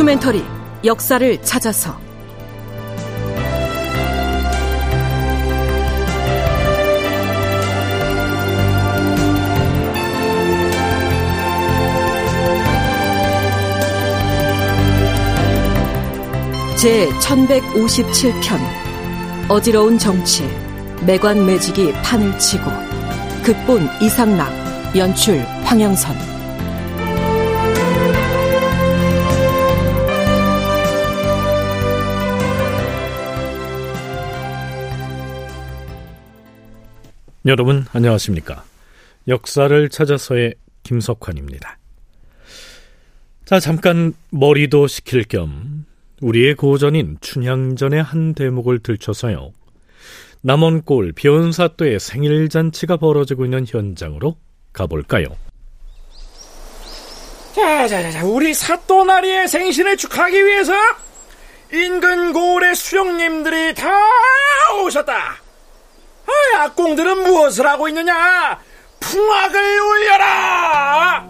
다큐멘터리 역사를 찾아서. 제 1157편 어지러운 정치 매관 매직이 판을 치고 극본 이상락 연출 황영선 여러분 안녕하십니까? 역사를 찾아서의 김석환입니다. 자, 잠깐 머리도 식힐 겸 우리의 고전인 춘향전의 한 대목을 들춰서요. 남원골 변사또의 생일잔치가 벌어지고 있는 현장으로 가볼까요? 자, 자, 자, 자, 우리 사또나리의 생신을 축하하기 위해서 인근 고을의 수령님들이 다 오셨다. 아, 악공들은 무엇을 하고 있느냐? 풍악을 울려라!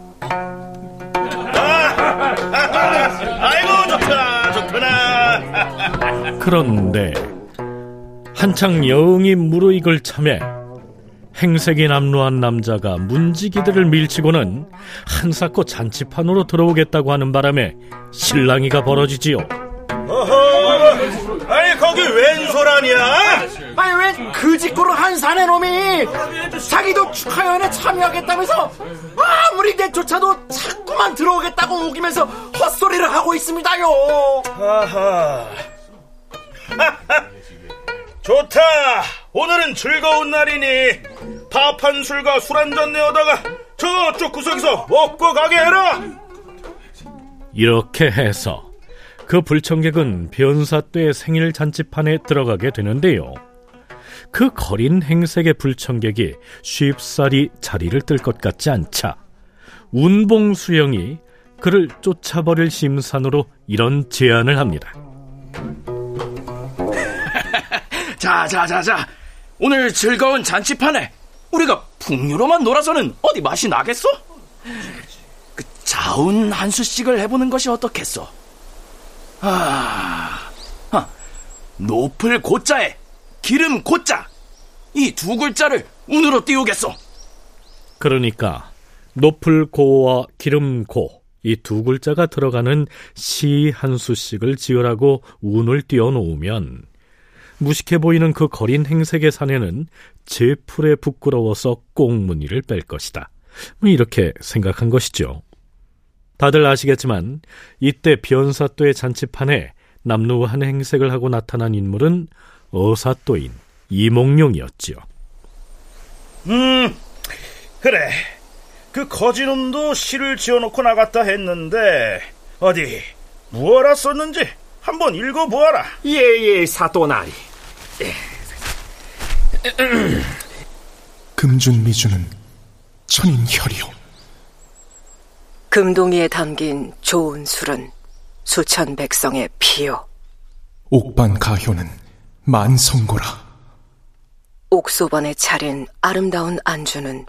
아이고 좋다 좋구나 그런데 한창 여웅이 무르익을 참에 행색이 남루한 남자가 문지기들을 밀치고는 한사코 잔치판으로 들어오겠다고 하는 바람에 실랑이가 벌어지지요. 어허 아니 거기 웬 소란이야? 아니 왜 그 짓거를 한 사내 놈이 자기도 축하연에 참여하겠다면서 아무리 내조차도 자꾸만 들어오겠다고 우기면서 헛소리를 하고 있습니다요. 좋다 오늘은 즐거운 날이니 밥 한 술과 술 한 잔 내어다가 저쪽 구석에서 먹고 가게 해라 이렇게 해서 그 불청객은 변사또의 생일 잔치판에 들어가게 되는데요. 그 거린 행색의 불청객이 쉽사리 자리를 뜰 것 같지 않자 운봉수영이 그를 쫓아버릴 심산으로 이런 제안을 합니다. 자, 자, 자, 자. 오늘 즐거운 잔치판에 우리가 풍류로만 놀아서는 어디 맛이 나겠어? 그 자운 한 수씩을 해보는 것이 어떻겠소? 아, 아 높을 고자에 기름 고자 이 두 글자를 운으로 띄우겠소. 그러니까 높을 고와 기름 고 이 두 글자가 들어가는 시 한 수씩을 지으라고 운을 띄워 놓으면 무식해 보이는 그 거린 행색의 사내는 제 풀에 부끄러워서 꽁무니를 뺄 것이다. 뭐 이렇게 생각한 것이죠. 다들 아시겠지만 이때 변사또의 잔치판에 남루한 행색을 하고 나타난 인물은 어사또인 이몽룡이었지요. 음 그래 그 거지놈도 시를 지어놓고 나갔다 했는데 어디 무엇라 썼는지 한번 읽어보아라 예예 사또나리. 금준미주는 천인혈이요 금동이에 담긴 좋은 술은 수천 백성의 피요. 옥반 가효는 만성고라 옥소번에 차린 아름다운 안주는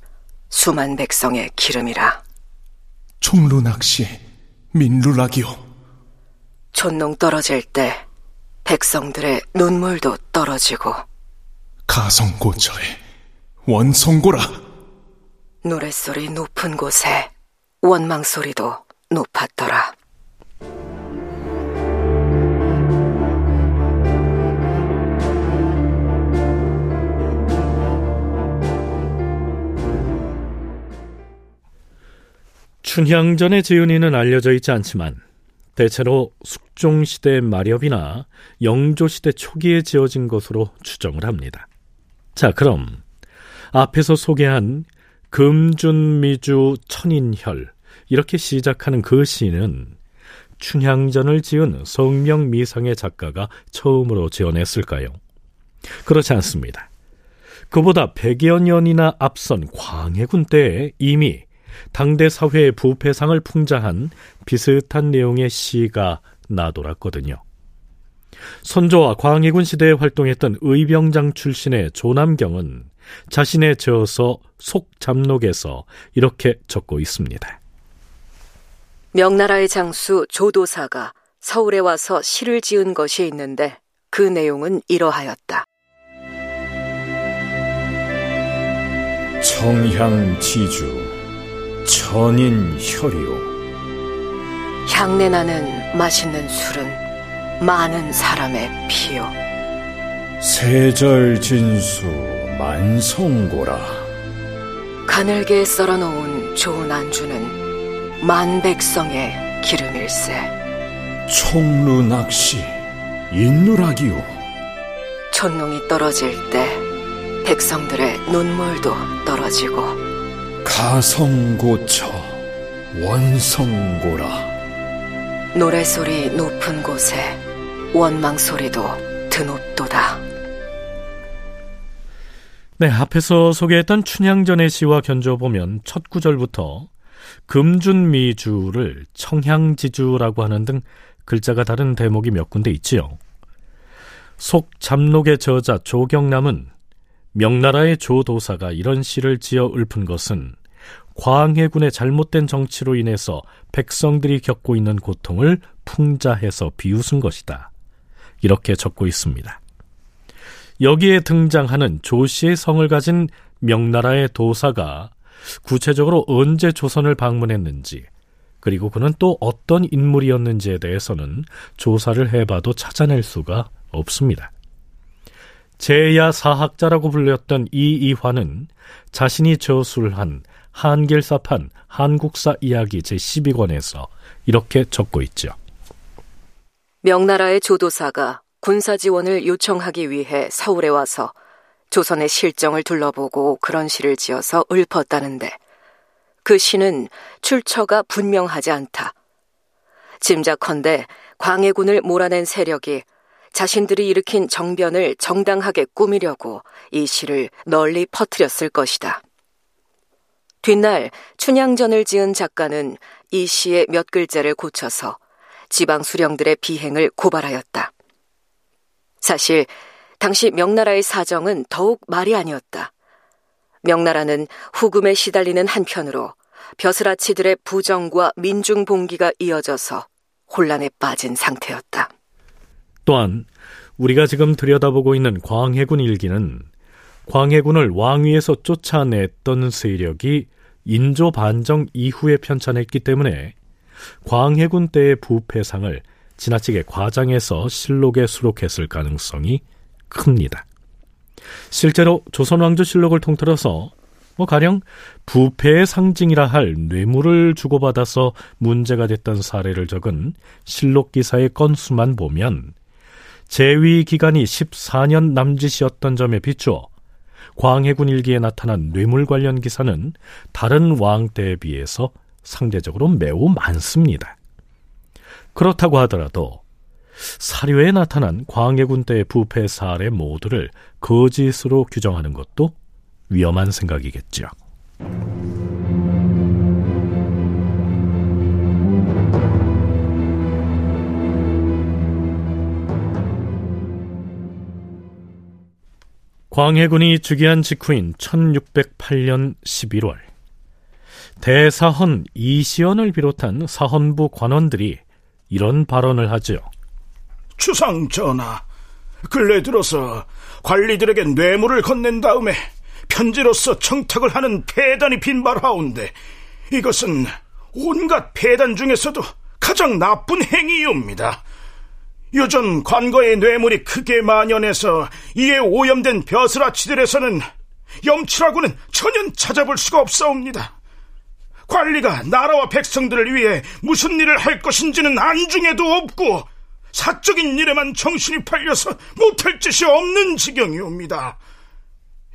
수만 백성의 기름이라. 총루낚시에 민루락이요 촌농 떨어질 때 백성들의 눈물도 떨어지고 가성고처에 원성고라 노랫소리 높은 곳에 원망 소리도 높았더라. 춘향전의 지은이는 알려져 있지 않지만 대체로 숙종시대 말엽이나 영조시대 초기에 지어진 것으로 추정을 합니다. 자, 그럼 앞에서 소개한 금준미주 천인혈 이렇게 시작하는 그 시는 춘향전을 지은 성명미상의 작가가 처음으로 지어냈을까요? 그렇지 않습니다. 그보다 100여 년이나 앞선 광해군 때에 이미 당대 사회의 부패상을 풍자한 비슷한 내용의 시가 나돌았거든요. 선조와 광해군 시대에 활동했던 의병장 출신의 조남경은 자신의 저서 속잡록에서 이렇게 적고 있습니다. 명나라의 장수 조도사가 서울에 와서 시를 지은 것이 있는데 그 내용은 이러하였다. 청향 지주 천인혈이오 향내나는 맛있는 술은 많은 사람의 피요. 세절진수 만성고라 가늘게 썰어놓은 좋은 안주는 만백성의 기름일세. 총루 낚시 인누락이오 촛농이 떨어질 때 백성들의 눈물도 떨어지고 가성고처 원성고라 노래소리 높은 곳에 원망소리도 드높도다. 네, 앞에서 소개했던 춘향전의 시와 견줘보면 첫 구절부터 금준미주를 청향지주라고 하는 등 글자가 다른 대목이 몇 군데 있지요. 속 잡록의 저자 조경남은 명나라의 조도사가 이런 시를 지어 읊은 것은 광해군의 잘못된 정치로 인해서 백성들이 겪고 있는 고통을 풍자해서 비웃은 것이다. 이렇게 적고 있습니다. 여기에 등장하는 조씨의 성을 가진 명나라의 도사가 구체적으로 언제 조선을 방문했는지 그리고 그는 또 어떤 인물이었는지에 대해서는 조사를 해봐도 찾아낼 수가 없습니다. 제야 사학자라고 불렸던 이 이화는 자신이 저술한 한길사판 한국사 이야기 제12권에서 이렇게 적고 있죠. 명나라의 조도사가 군사 지원을 요청하기 위해 서울에 와서 조선의 실정을 둘러보고 그런 시를 지어서 읊었다는데 그 시는 출처가 분명하지 않다. 짐작컨대 광해군을 몰아낸 세력이 자신들이 일으킨 정변을 정당하게 꾸미려고 이 시를 널리 퍼뜨렸을 것이다. 뒷날 춘향전을 지은 작가는 이 시의 몇 글자를 고쳐서 지방 수령들의 비행을 고발하였다. 사실 당시 명나라의 사정은 더욱 말이 아니었다. 명나라는 후금에 시달리는 한편으로 벼슬아치들의 부정과 민중 봉기가 이어져서 혼란에 빠진 상태였다. 또한 우리가 지금 들여다보고 있는 광해군 일기는 광해군을 왕위에서 쫓아냈던 세력이 인조 반정 이후에 편찬했기 때문에 광해군 때의 부패상을 지나치게 과장해서 실록에 수록했을 가능성이 큽니다. 실제로 조선왕조 실록을 통틀어서 뭐 가령 부패의 상징이라 할 뇌물을 주고받아서 문제가 됐던 사례를 적은 실록 기사의 건수만 보면 재위 기간이 14년 남짓이었던 점에 비추어 광해군 일기에 나타난 뇌물 관련 기사는 다른 왕 때에 비해서 상대적으로 매우 많습니다. 그렇다고 하더라도 사료에 나타난 광해군 때의 부패 사례 모두를 거짓으로 규정하는 것도 위험한 생각이겠죠. 광해군이 즉위한 직후인 1608년 11월 대사헌 이시연을 비롯한 사헌부 관원들이 이런 발언을 하죠. 주상 전하, 근래 들어서 관리들에게 뇌물을 건넨 다음에 편지로서 청탁을 하는 폐단이 빈발하온데 이것은 온갖 폐단 중에서도 가장 나쁜 행위입니다. 요전 관거의 뇌물이 크게 만연해서 이에 오염된 벼슬아치들에서는 염치라고는 전혀 찾아볼 수가 없사옵니다. 관리가 나라와 백성들을 위해 무슨 일을 할 것인지는 안중에도 없고 사적인 일에만 정신이 팔려서 못할 짓이 없는 지경이옵니다.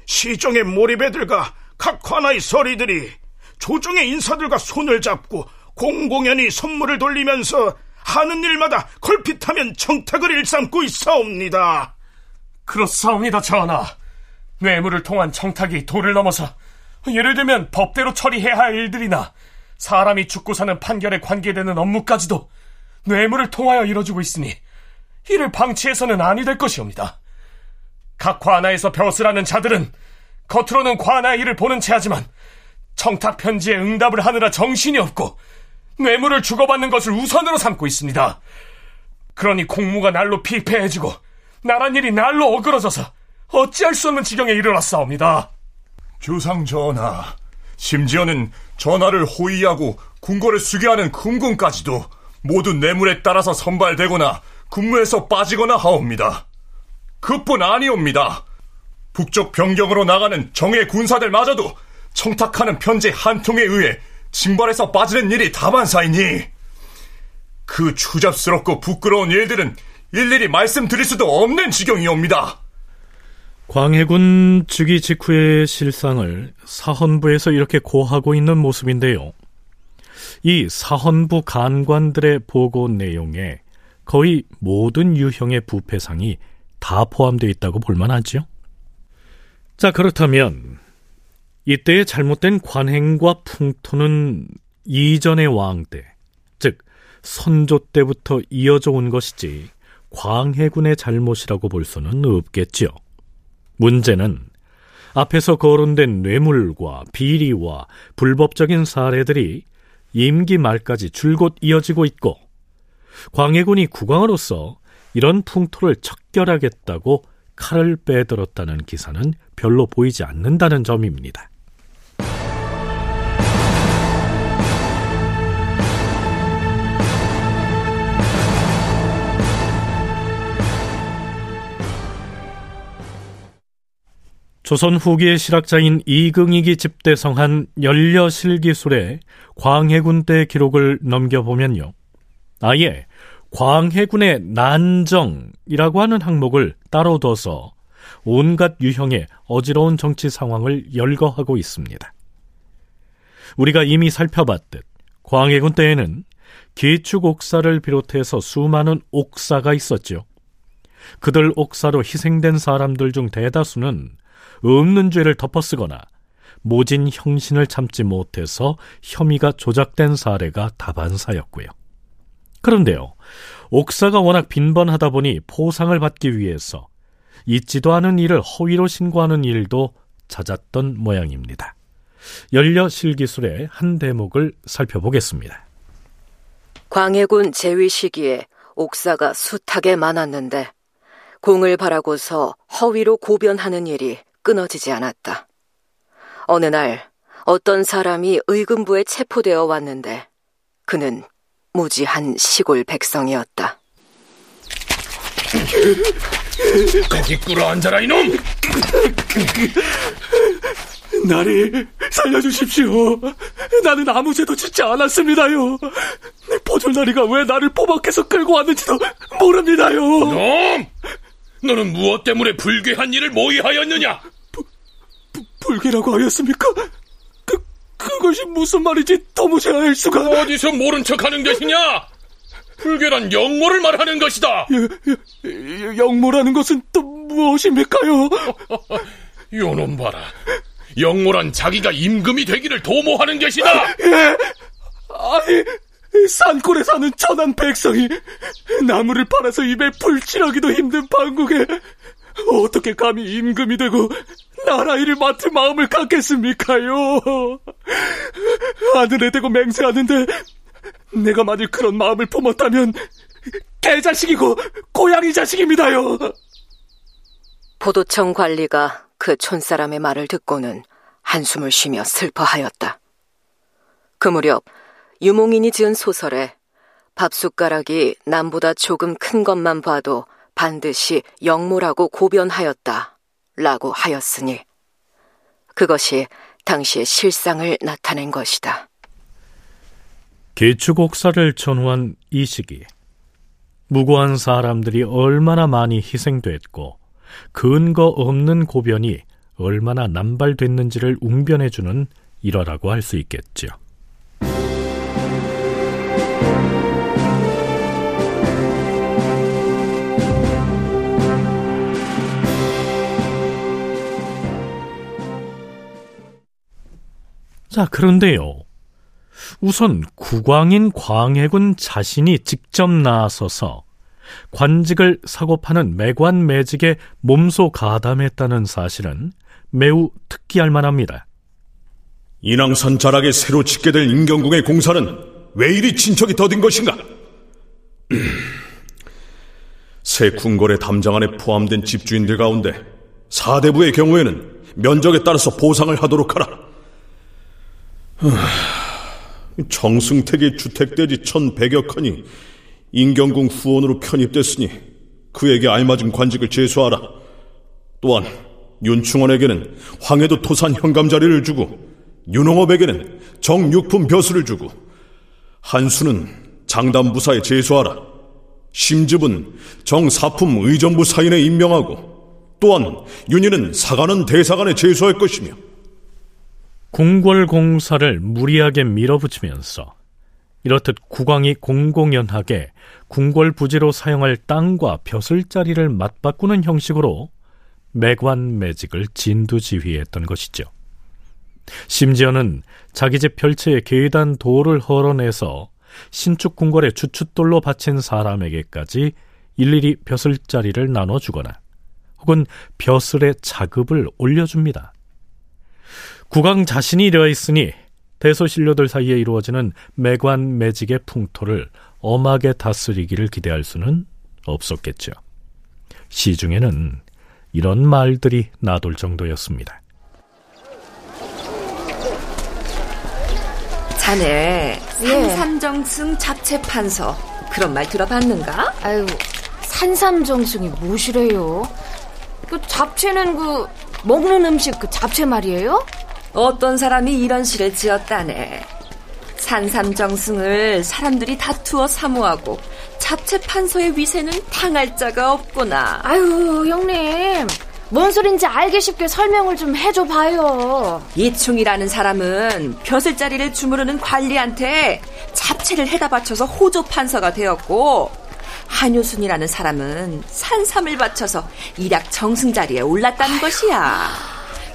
시종의 몰입애들과 각 관아의 서리들이 조정의 인사들과 손을 잡고 공공연히 선물을 돌리면서 하는 일마다 걸핏하면 청탁을 일삼고 있사옵니다. 그렇사옵니다, 전하. 뇌물을 통한 청탁이 도를 넘어서 예를 들면 법대로 처리해야 할 일들이나 사람이 죽고 사는 판결에 관계되는 업무까지도 뇌물을 통하여 이뤄지고 있으니 이를 방치해서는 아니 될 것이옵니다. 각 관아에서 벼슬하는 자들은 겉으로는 관아의 일을 보는 체하지만 청탁 편지에 응답을 하느라 정신이 없고 뇌물을 주고받는 것을 우선으로 삼고 있습니다. 그러니 공무가 날로 피폐해지고 나란 일이 날로 어그러져서 어찌할 수 없는 지경에 이르렀사옵니다. 주상 전하, 심지어는 전하를 호위하고 궁궐을 수계하는 금군까지도 모두 뇌물에 따라서 선발되거나 근무에서 빠지거나 하옵니다. 그뿐 아니옵니다. 북쪽 변경으로 나가는 정예 군사들마저도 청탁하는 편지 한 통에 의해 징발에서 빠지는 일이 다반사이니 그 추잡스럽고 부끄러운 일들은 일일이 말씀드릴 수도 없는 지경이옵니다. 광해군 즉위 직후의 실상을 사헌부에서 이렇게 고하고 있는 모습인데요. 이 사헌부 간관들의 보고 내용에 거의 모든 유형의 부패상이 다 포함되어 있다고 볼만하죠. 자, 그렇다면 이때의 잘못된 관행과 풍토는 이전의 왕 때, 즉 선조 때부터 이어져 온 것이지 광해군의 잘못이라고 볼 수는 없겠지요. 문제는 앞에서 거론된 뇌물과 비리와 불법적인 사례들이 임기 말까지 줄곧 이어지고 있고 광해군이 국왕으로서 이런 풍토를 척결하겠다고 칼을 빼들었다는 기사는 별로 보이지 않는다는 점입니다. 조선 후기의 실학자인 이긍익이 집대성한 연려실기술의 광해군 때 기록을 넘겨보면요. 아예 광해군의 난정이라고 하는 항목을 따로 둬서 온갖 유형의 어지러운 정치 상황을 열거하고 있습니다. 우리가 이미 살펴봤듯 광해군 때에는 기축 옥사를 비롯해서 수많은 옥사가 있었죠. 그들 옥사로 희생된 사람들 중 대다수는 없는 죄를 덮어쓰거나 모진 형신을 참지 못해서 혐의가 조작된 사례가 다반사였고요. 그런데요, 옥사가 워낙 빈번하다 보니 포상을 받기 위해서 있지도 않은 일을 허위로 신고하는 일도 잦았던 모양입니다. 연려 실기술의 한 대목을 살펴보겠습니다. 광해군 재위 시기에 옥사가 숱하게 많았는데 공을 바라고서 허위로 고변하는 일이 끊어지지 않았다. 어느 날 어떤 사람이 의금부에 체포되어 왔는데 그는 무지한 시골 백성이었다. 거기 꿇어 앉아라 이놈! 나리 살려주십시오. 나는 아무 죄도 짓지 않았습니다요. 포졸나리가 왜 나를 포박해서 끌고 왔는지도 모릅니다요. 놈! 너는 무엇 때문에 불괴한 일을 모의하였느냐? 불길라고 하였습니까? 그, 그것이 무슨 말인지 도무지 알 수가. 어디서 모른 척 하는 것이냐? 불결한 영모를 말하는 것이다. 여, 여, 영모라는 것은 또 무엇입니까요? 요놈 봐라. 영모란 자기가 임금이 되기를 도모하는 것이다. 예. 아니, 산골에 사는 천한 백성이 나무를 팔아서 입에 불칠하기도 힘든 방국에 어떻게 감히 임금이 되고 나라 일을 맡을 마음을 갖겠습니까요? 하늘에 대고 맹세하는데 내가 만일 그런 마음을 품었다면 개자식이고 고양이 자식입니다요. 포도청 관리가 그 촌사람의 말을 듣고는 한숨을 쉬며 슬퍼하였다. 그 무렵 유몽인이 지은 소설에 밥숟가락이 남보다 조금 큰 것만 봐도 반드시 영모라고 고변하였다. 라고 하였으니 그것이 당시의 실상을 나타낸 것이다. 개축옥사를 전후한 이 시기 무고한 사람들이 얼마나 많이 희생됐고 근거 없는 고변이 얼마나 남발됐는지를 웅변해주는 일화라고 할 수 있겠죠. 자, 그런데요. 우선 국왕인 광해군 자신이 직접 나서서 관직을 사고 파는 매관 매직에 몸소 가담했다는 사실은 매우 특기할 만합니다. 인왕산 자락에 새로 짓게 될 인경궁의 공사는 왜 이리 친척이 더딘 것인가? 새 궁궐의 담장 안에 포함된 집주인들 가운데 사대부의 경우에는 면적에 따라서 보상을 하도록 하라. 정승택의 주택대지 1100여 칸이 인경궁 후원으로 편입됐으니 그에게 알맞은 관직을 제수하라. 또한 윤충원에게는 황해도 토산 현감 자리를 주고 윤홍업에게는 정육품 벼슬을 주고 한수는 장담부사에 제수하라. 심즙은 정사품 의정부 사인에 임명하고 또한 윤희는 사관원 대사관에 제수할 것이며 궁궐 공사를 무리하게 밀어붙이면서 이렇듯 국왕이 공공연하게 궁궐 부지로 사용할 땅과 벼슬 자리를 맞바꾸는 형식으로 매관 매직을 진두지휘했던 것이죠. 심지어는 자기 집 별채의 계단 돌을 헐어내서 신축 궁궐의 주춧돌로 바친 사람에게까지 일일이 벼슬 자리를 나눠주거나 혹은 벼슬의 자급을 올려줍니다. 국왕 자신이 되어 있으니 대소신료들 사이에 이루어지는 매관 매직의 풍토를 엄하게 다스리기를 기대할 수는 없었겠죠. 시중에는 이런 말들이 나돌 정도였습니다. 자네 산삼정승 잡채판서 그런 말 들어봤는가? 아유 산삼정승이 무엇이래요? 그 잡채는 그 먹는 음식 그 잡채 말이에요? 어떤 사람이 이런 시를 지었다네. 산삼정승을 사람들이 다투어 사모하고 잡채 판서의 위세는 당할 자가 없구나. 아유 형님 뭔 소린지 알기 쉽게 설명을 좀 해줘 봐요. 이충이라는 사람은 벼슬자리를 주무르는 관리한테 잡채를 해다 바쳐서 호조 판서가 되었고 한효순이라는 사람은 산삼을 바쳐서 일약 정승 자리에 올랐다는 아유. 것이야.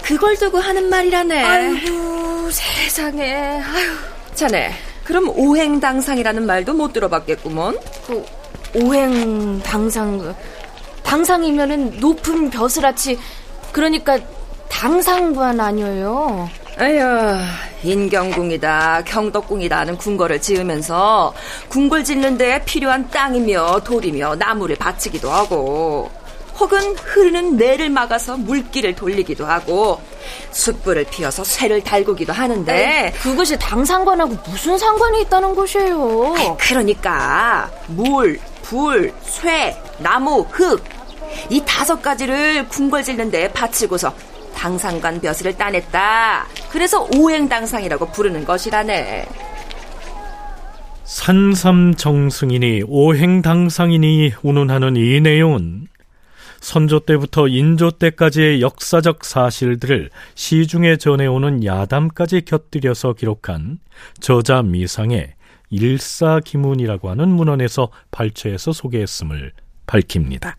그걸 두고 하는 말이라네. 아이고 세상에. 아유. 자네, 그럼 오행당상이라는 말도 못 들어봤겠구먼. 그 오행당상 당상이면은 높은 벼슬아치 그러니까 당상관 아니에요. 에휴, 인경궁이다, 경덕궁이다 하는 궁궐을 지으면서 궁궐 짓는 데 필요한 땅이며 돌이며 나무를 바치기도 하고 혹은 흐르는 내를 막아서 물길을 돌리기도 하고 숯불을 피워서 쇠를 달구기도 하는데 에이, 그것이 당상관하고 무슨 상관이 있다는 것이에요? 아이, 그러니까 물, 불, 쇠, 나무, 흙 이 다섯 가지를 궁궐 짓는 데 바치고서 당상관 벼슬을 따냈다. 그래서 오행당상이라고 부르는 것이라네. 산삼정승이니 오행당상이니 운운하는 이 내용은 선조 때부터 인조 때까지의 역사적 사실들을 시중에 전해오는 야담까지 곁들여서 기록한 저자 미상의 일사기문이라고 하는 문헌에서 발췌해서 소개했음을 밝힙니다.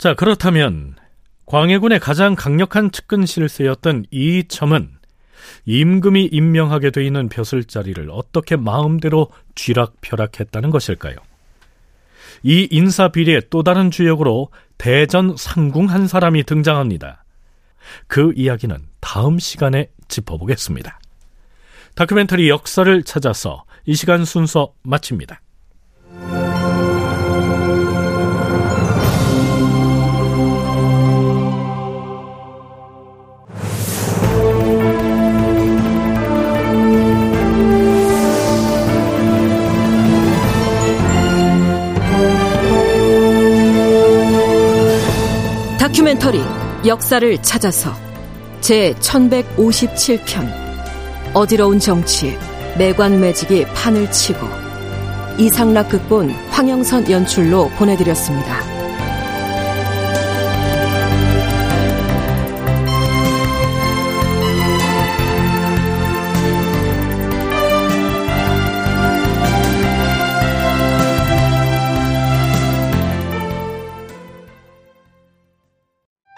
자, 그렇다면 광해군의 가장 강력한 측근 실세였던 이첨은 임금이 임명하게 돼 있는 벼슬 자리를 어떻게 마음대로 쥐락펴락했다는 것일까요? 이 인사 비리의 또 다른 주역으로 대전 상궁 한 사람이 등장합니다. 그 이야기는 다음 시간에 짚어보겠습니다. 다큐멘터리 역사를 찾아서 이 시간 순서 마칩니다. 다큐멘터리 역사를 찾아서 제 1157편 어지러운 정치 매관매직이 판을 치고 이상락 극본 황영선 연출로 보내드렸습니다.